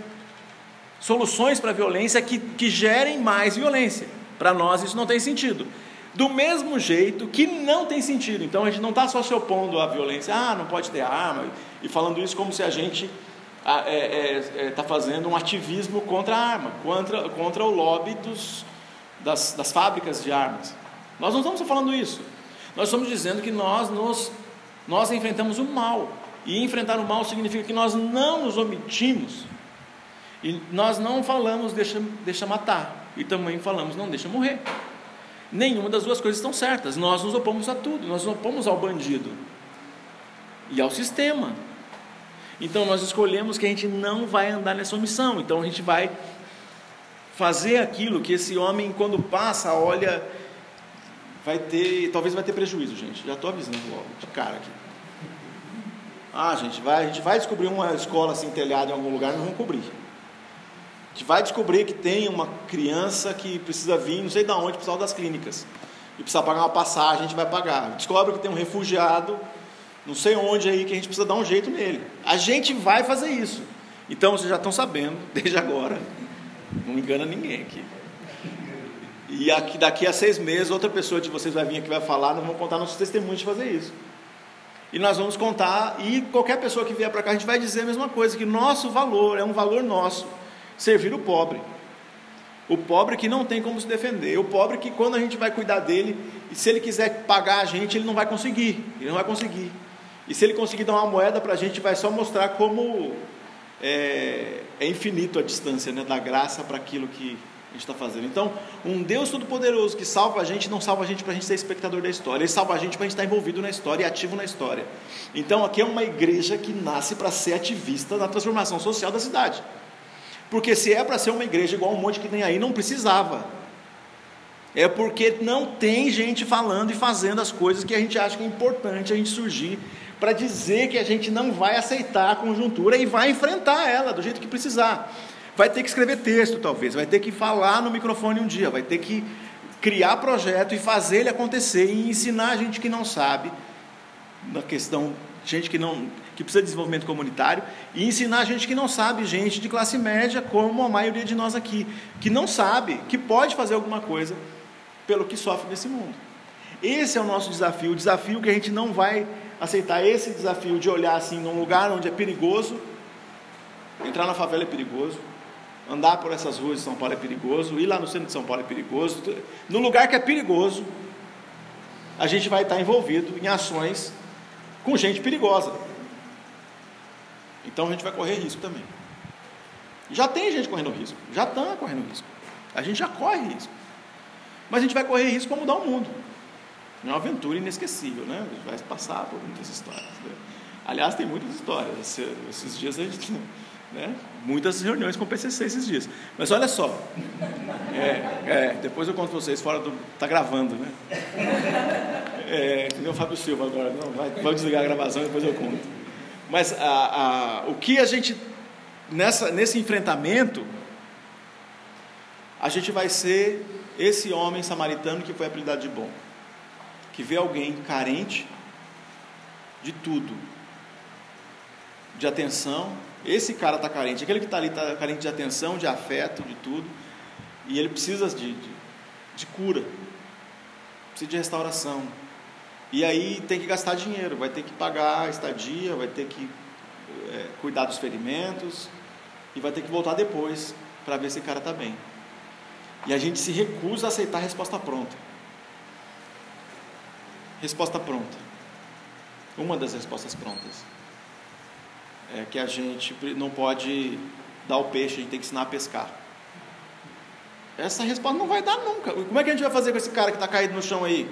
soluções para a violência que, que gerem mais violência. Para nós isso não tem sentido. Do mesmo jeito que não tem sentido. Então a gente não está só se opondo à violência, ah, não pode ter arma, e falando isso como se a gente está é, é, é, tá fazendo um ativismo contra a arma, contra, contra o lobby dos, das, das fábricas de armas. Nós não estamos falando isso. Nós estamos dizendo que nós, nos, nós enfrentamos o mal. E enfrentar o mal significa que nós não nos omitimos. E nós não falamos, deixa, deixa matar. E também falamos, não deixa morrer. Nenhuma das duas coisas estão certas. Nós nos opomos a tudo, nós nos opomos ao bandido e ao sistema. Então nós escolhemos que a gente não vai andar nessa omissão. Então a gente vai fazer aquilo que esse homem, quando passa, olha, vai ter, talvez vai ter prejuízo, gente. Já estou avisando logo, de cara aqui. Ah, gente, vai, a gente vai descobrir uma escola assim telhada em algum lugar, não vamos cobrir. A gente vai descobrir que tem uma criança que precisa vir, não sei de onde, precisar das clínicas. E precisa pagar uma passagem, a gente vai pagar. Descobre que tem um refugiado, não sei onde aí, que a gente precisa dar um jeito nele. A gente vai fazer isso. Então vocês já estão sabendo, desde agora. Não engana ninguém aqui. E aqui, daqui a seis meses, outra pessoa de vocês vai vir aqui vai falar, nós vamos contar nossos testemunhos de fazer isso. E nós vamos contar, e qualquer pessoa que vier para cá, a gente vai dizer a mesma coisa, que nosso valor é um valor nosso servir o pobre. O pobre que não tem como se defender. O pobre que quando a gente vai cuidar dele, e se ele quiser pagar a gente, ele não vai conseguir. Ele não vai conseguir. E se ele conseguir dar uma moeda para a gente, vai só mostrar como é, é infinito a distância né, da graça para aquilo que a gente está fazendo. Então, um Deus Todo-Poderoso que salva a gente, não salva a gente para a gente ser espectador da história, ele salva a gente para a gente estar tá envolvido na história e ativo na história. Então, aqui é uma igreja que nasce para ser ativista na transformação social da cidade. Porque se é para ser uma igreja igual um monte que tem aí, não precisava. É porque não tem gente falando e fazendo as coisas que a gente acha que é importante a gente surgir para dizer que a gente não vai aceitar a conjuntura e vai enfrentar ela do jeito que precisar. Vai ter que escrever texto, talvez, vai ter que falar no microfone um dia, vai ter que criar projeto e fazer ele acontecer e ensinar a gente que não sabe na questão gente que não que precisa de desenvolvimento comunitário e ensinar gente que não sabe, gente de classe média, como a maioria de nós aqui, que não sabe, que pode fazer alguma coisa pelo que sofre nesse mundo. Esse é o nosso desafio, o desafio que a gente não vai aceitar esse desafio de olhar assim num lugar onde é perigoso, entrar na favela é perigoso, andar por essas ruas de São Paulo é perigoso, ir lá no centro de São Paulo é perigoso. No lugar que é perigoso, a gente vai estar envolvido em ações com gente perigosa. Então a gente vai correr risco também. Já tem gente correndo risco, já está correndo risco. A gente já corre risco. Mas a gente vai correr risco para mudar o mundo. É uma aventura inesquecível, né? A gente vai passar por muitas histórias. Né? Aliás, tem muitas histórias. Esses dias a gente. Né? Muitas reuniões com o PCC esses dias. Mas olha só. É, é, depois eu conto para vocês fora do. Está gravando, né? É, o Fábio Silva agora. Não, vai, vai desligar a gravação e depois eu conto. Mas a, a, o que a gente, nessa, nesse enfrentamento, a gente vai ser esse homem samaritano que foi apelidado de bom, que vê alguém carente de tudo, de atenção. Esse cara está carente, aquele que está ali está carente de atenção, de afeto, de tudo, e ele precisa de, de, de cura, precisa de restauração, e aí tem que gastar dinheiro, vai ter que pagar a estadia, vai ter que é, cuidar dos ferimentos e vai ter que voltar depois para ver se o cara está bem. E a gente se recusa a aceitar a resposta pronta. Resposta pronta. Uma das respostas prontas é que a gente não pode dar o peixe, a gente tem que ensinar a pescar. Essa resposta não vai dar nunca. Como é que a gente vai fazer com esse cara que está caído no chão aí?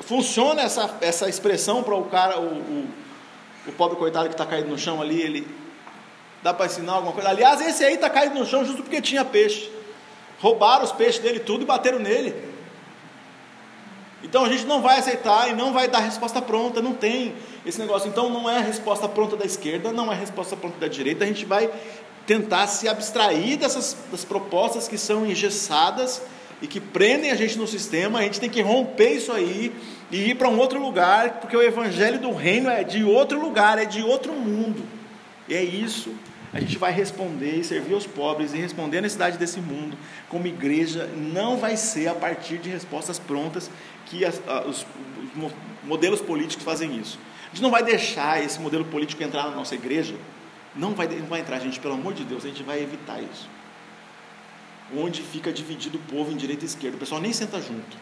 Funciona essa, essa expressão para o cara, o, o, o, pobre coitado que está caído no chão ali, ele dá para ensinar alguma coisa. Aliás, esse aí está caído no chão justo porque tinha peixe. Roubaram os peixes dele tudo e bateram nele. Então a gente não vai aceitar e não vai dar resposta pronta, não tem esse negócio. Então não é a resposta pronta da esquerda, não é a resposta pronta da direita, a gente vai tentar se abstrair dessas das propostas que são engessadas e que prendem a gente no sistema, a gente tem que romper isso aí e ir para um outro lugar, porque o evangelho do reino é de outro lugar, é de outro mundo. E é isso. A gente vai responder e servir aos pobres e responder a necessidade desse mundo como igreja não vai ser a partir de respostas prontas que as, os, os modelos políticos fazem isso. A gente não vai deixar esse modelo político entrar na nossa igreja. Não vai, não vai entrar, gente, pelo amor de Deus, a gente vai evitar isso. Onde fica dividido o povo em direita e esquerda, o pessoal nem senta junto.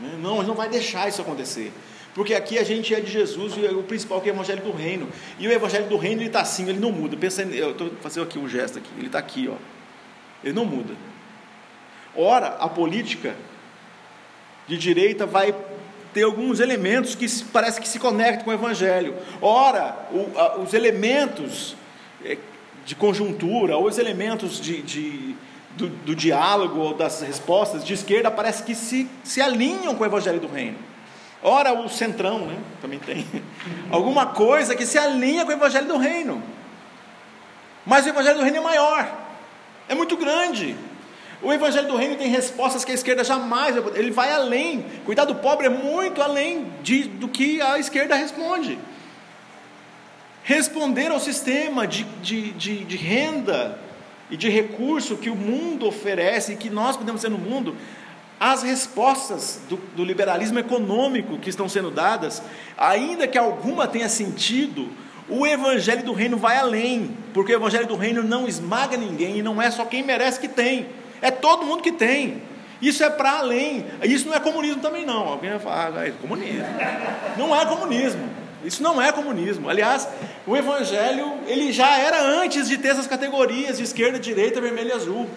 Né? Não, a gente não vai deixar isso acontecer. Porque aqui a gente é de Jesus e o principal que é o Evangelho do Reino. E o Evangelho do Reino ele está assim, ele não muda. Pensa, eu estou fazendo aqui um gesto aqui, ele está aqui, ó. Ele não muda. Ora, a política de direita vai ter alguns elementos que parece que se conectam com o Evangelho. Ora, o, a, os elementos é, de conjuntura, ou os elementos de, de do, do, diálogo ou das respostas de esquerda parece que se, se alinham com o Evangelho do Reino. Ora, o centrão, né? Também tem. Alguma coisa que se alinha com o Evangelho do Reino. Mas o Evangelho do Reino é maior, é muito grande. O Evangelho do Reino tem respostas que a esquerda jamais, ele vai além. Cuidar do pobre é muito além de, do que a esquerda responde. Responder ao sistema de, de, de, de renda e de recurso que o mundo oferece e que nós podemos ser no mundo, as respostas do, do, liberalismo econômico que estão sendo dadas, ainda que alguma tenha sentido, o evangelho do reino vai além, porque o evangelho do reino não esmaga ninguém e não é só quem merece que tem, é todo mundo que tem. Isso é para além. Isso não é comunismo também não. Alguém vai falar, ah, é comunismo. Não é comunismo. Isso não é comunismo. Aliás, o evangelho ele já era antes de ter essas categorias de esquerda, direita, vermelho e azul.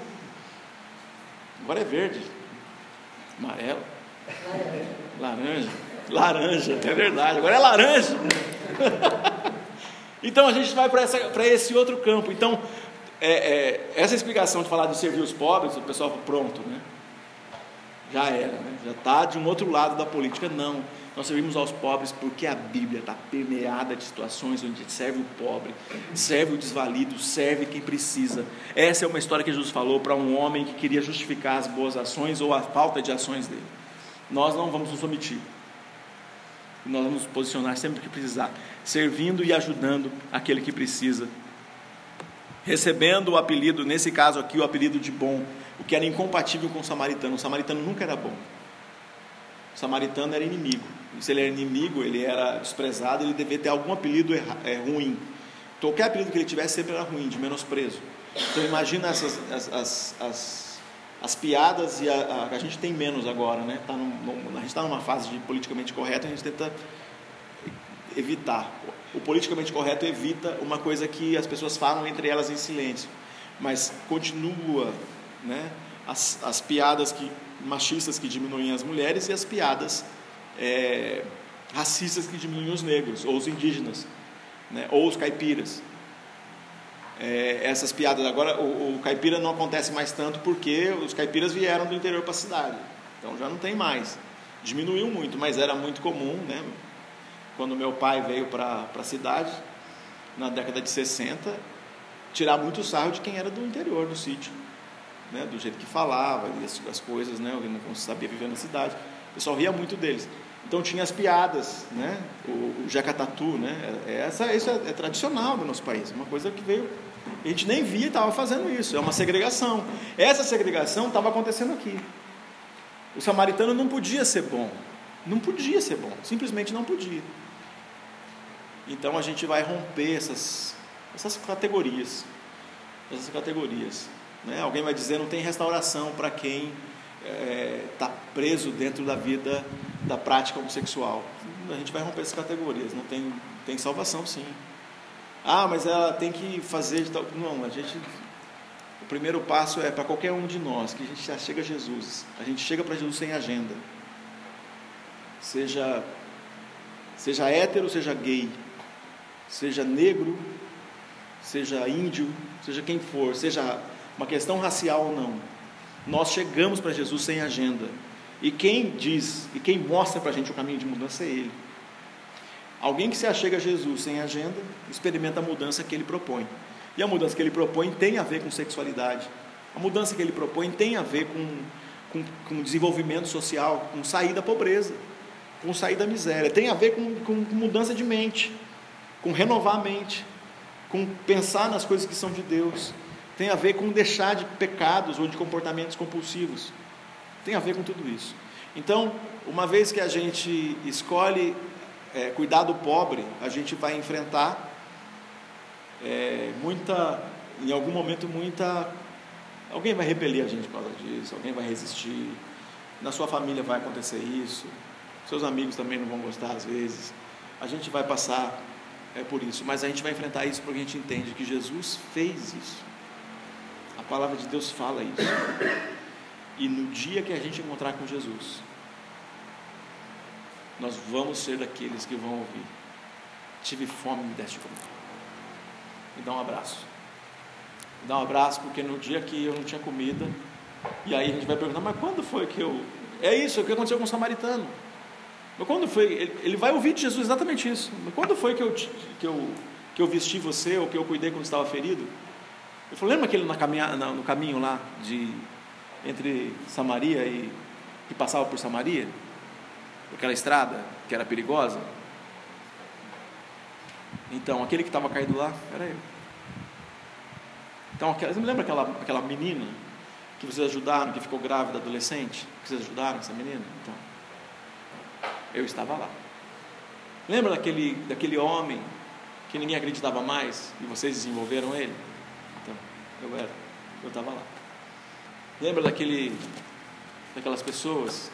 Agora é verde amarelo, laranja, laranja, é verdade, agora é laranja. então a gente vai para esse outro campo. Então, é, é, essa explicação de falar de servir os pobres, o pessoal pronto, né? Já era, né? já está de um outro lado da política. Não, nós servimos aos pobres porque a Bíblia está permeada de situações onde serve o pobre, serve o desvalido, serve quem precisa. Essa é uma história que Jesus falou para um homem que queria justificar as boas ações ou a falta de ações dele. Nós não vamos nos omitir. Nós vamos nos posicionar sempre que precisar, servindo e ajudando aquele que precisa. Recebendo o apelido, nesse caso aqui, o apelido de bom, o que era incompatível com o samaritano. O samaritano nunca era bom. O samaritano era inimigo. Se ele era inimigo, ele era desprezado, ele devia ter algum apelido é, ruim. Qualquer apelido que ele tivesse sempre era ruim, de menosprezo. Então imagina essas, as, as, as, as piadas e a, a, a, gente tem menos agora, né? Tá num, a gente está numa fase de politicamente correto, a gente tenta evitar. O politicamente correto evita uma coisa que as pessoas falam entre elas em silêncio, mas continua, né? As, as piadas que machistas que diminuem as mulheres e as piadas é, racistas que diminuem os negros, ou os indígenas, né, ou os caipiras. É, essas piadas agora, o, o, caipira não acontece mais tanto porque os caipiras vieram do interior para a cidade, então já não tem mais. Diminuiu muito, mas era muito comum, né? Quando meu pai veio para a cidade, na década de 60, tirar muito sarro de quem era do interior do sítio né, do jeito que falava, as, as coisas, né, não sabia viver na cidade. O pessoal ria muito deles. Então tinha as piadas, né, o, o jacatatu, né, é, essa, isso é, é, tradicional do nosso país, uma coisa que veio, a gente nem via e estava fazendo isso, é uma segregação. Essa segregação estava acontecendo aqui. O samaritano não podia ser bom, não podia ser bom, simplesmente não podia. Então a gente vai romper essas, essas categorias, essas categorias. Né? Alguém vai dizer não tem restauração para quem está é, tá preso dentro da vida da prática homossexual. A gente vai romper essas categorias, não tem, tem salvação sim. Ah, mas ela tem que fazer de tal. Não, a gente. O primeiro passo é para qualquer um de nós, que a gente já chega a Jesus. A gente chega para Jesus sem agenda. Seja, seja hétero, seja gay, seja negro, seja índio, seja quem for, seja uma questão racial ou não. Nós chegamos para Jesus sem agenda. E quem diz e quem mostra para a gente o caminho de mudança é Ele. Alguém que se achega a Jesus sem agenda, experimenta a mudança que Ele propõe. E a mudança que Ele propõe tem a ver com sexualidade. A mudança que Ele propõe tem a ver com, com, com desenvolvimento social, com sair da pobreza, com sair da miséria. Tem a ver com, com, com mudança de mente, com renovar a mente, com pensar nas coisas que são de Deus tem a ver com deixar de pecados ou de comportamentos compulsivos. Tem a ver com tudo isso. Então, uma vez que a gente escolhe é, cuidar do pobre, a gente vai enfrentar é, muita, em algum momento, muita. Alguém vai repelir a gente por causa disso, alguém vai resistir. Na sua família vai acontecer isso, seus amigos também não vão gostar às vezes. A gente vai passar é, por isso, mas a gente vai enfrentar isso porque a gente entende que Jesus fez isso. A palavra de Deus fala isso. E no dia que a gente encontrar com Jesus, nós vamos ser daqueles que vão ouvir. Tive fome, me deste comer. Me dá um abraço. Me dá um abraço, porque no dia que eu não tinha comida, e aí a gente vai perguntar, mas quando foi que eu. É isso, é o que aconteceu com o samaritano. Mas quando foi. Ele vai ouvir de Jesus exatamente isso. Mas quando foi que eu, que eu, que eu vesti você, ou que eu cuidei quando estava ferido? Ele falou, lembra aquele no caminho lá de entre Samaria e que passava por Samaria? Aquela estrada que era perigosa? Então, aquele que estava caído lá era eu. Então, você me lembra aquela, aquela menina que vocês ajudaram, que ficou grávida, adolescente? Que vocês ajudaram essa menina? Então, eu estava lá. Lembra daquele, daquele homem que ninguém acreditava mais e vocês desenvolveram ele? Eu era, eu estava lá. Lembra daquele, daquelas pessoas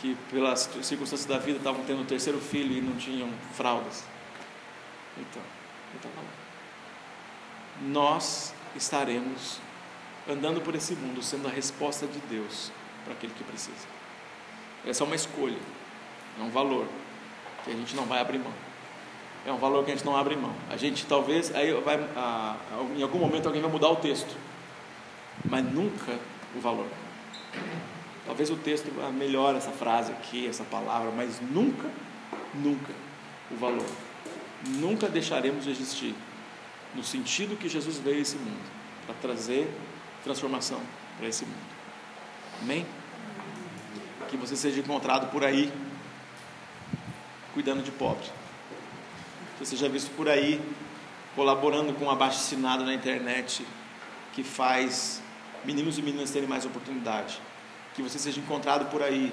que pelas circunstâncias da vida estavam tendo o terceiro filho e não tinham fraldas? Então, eu estava lá. Nós estaremos andando por esse mundo sendo a resposta de Deus para aquele que precisa. Essa é uma escolha, é um valor que a gente não vai abrir mão é um valor que a gente não abre mão. A gente talvez, aí vai, a, em algum momento alguém vai mudar o texto, mas nunca o valor. Talvez o texto melhore essa frase aqui, essa palavra, mas nunca, nunca o valor. Nunca deixaremos de existir no sentido que Jesus veio a esse mundo para trazer transformação para esse mundo. Amém? Que você seja encontrado por aí cuidando de pobres você já visto por aí, colaborando com um abaixo assinado na internet que faz meninos e meninas terem mais oportunidade. Que você seja encontrado por aí,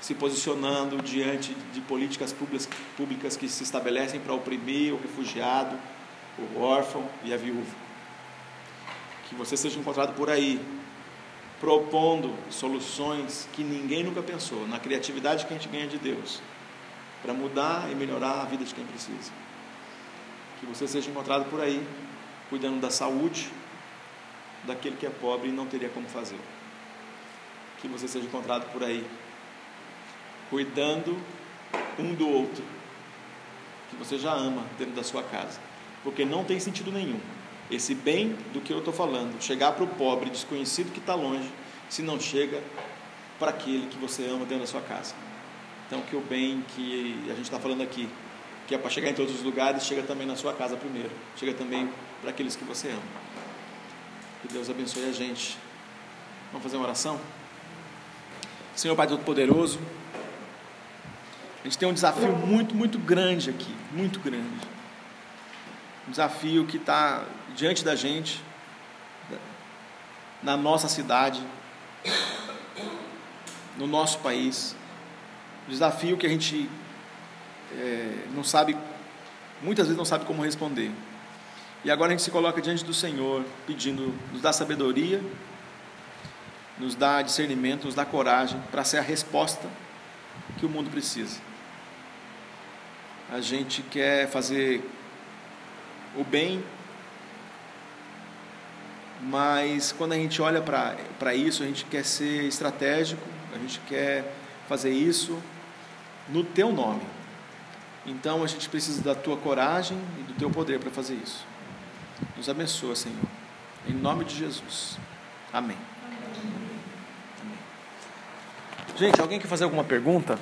se posicionando diante de políticas públicas, públicas que se estabelecem para oprimir o refugiado, o órfão e a viúva. Que você seja encontrado por aí, propondo soluções que ninguém nunca pensou, na criatividade que a gente ganha de Deus para mudar e melhorar a vida de quem precisa. Que você seja encontrado por aí, cuidando da saúde daquele que é pobre e não teria como fazer. Que você seja encontrado por aí, cuidando um do outro, que você já ama dentro da sua casa. Porque não tem sentido nenhum esse bem do que eu estou falando, chegar para o pobre desconhecido que está longe, se não chega para aquele que você ama dentro da sua casa. Então, que o bem que a gente está falando aqui, que é para chegar em todos os lugares, chega também na sua casa primeiro. Chega também para aqueles que você ama. Que Deus abençoe a gente. Vamos fazer uma oração? Senhor Pai Todo-Poderoso, a gente tem um desafio muito, muito grande aqui, muito grande. Um desafio que está diante da gente, na nossa cidade, no nosso país desafio que a gente é, não sabe, muitas vezes não sabe como responder. E agora a gente se coloca diante do Senhor, pedindo, nos dá sabedoria, nos dá discernimento, nos dá coragem para ser a resposta que o mundo precisa. A gente quer fazer o bem, mas quando a gente olha para isso, a gente quer ser estratégico, a gente quer fazer isso no teu nome. Então a gente precisa da tua coragem e do teu poder para fazer isso. Nos abençoa, Senhor. Em nome de Jesus. Amém. Gente, alguém quer fazer alguma pergunta?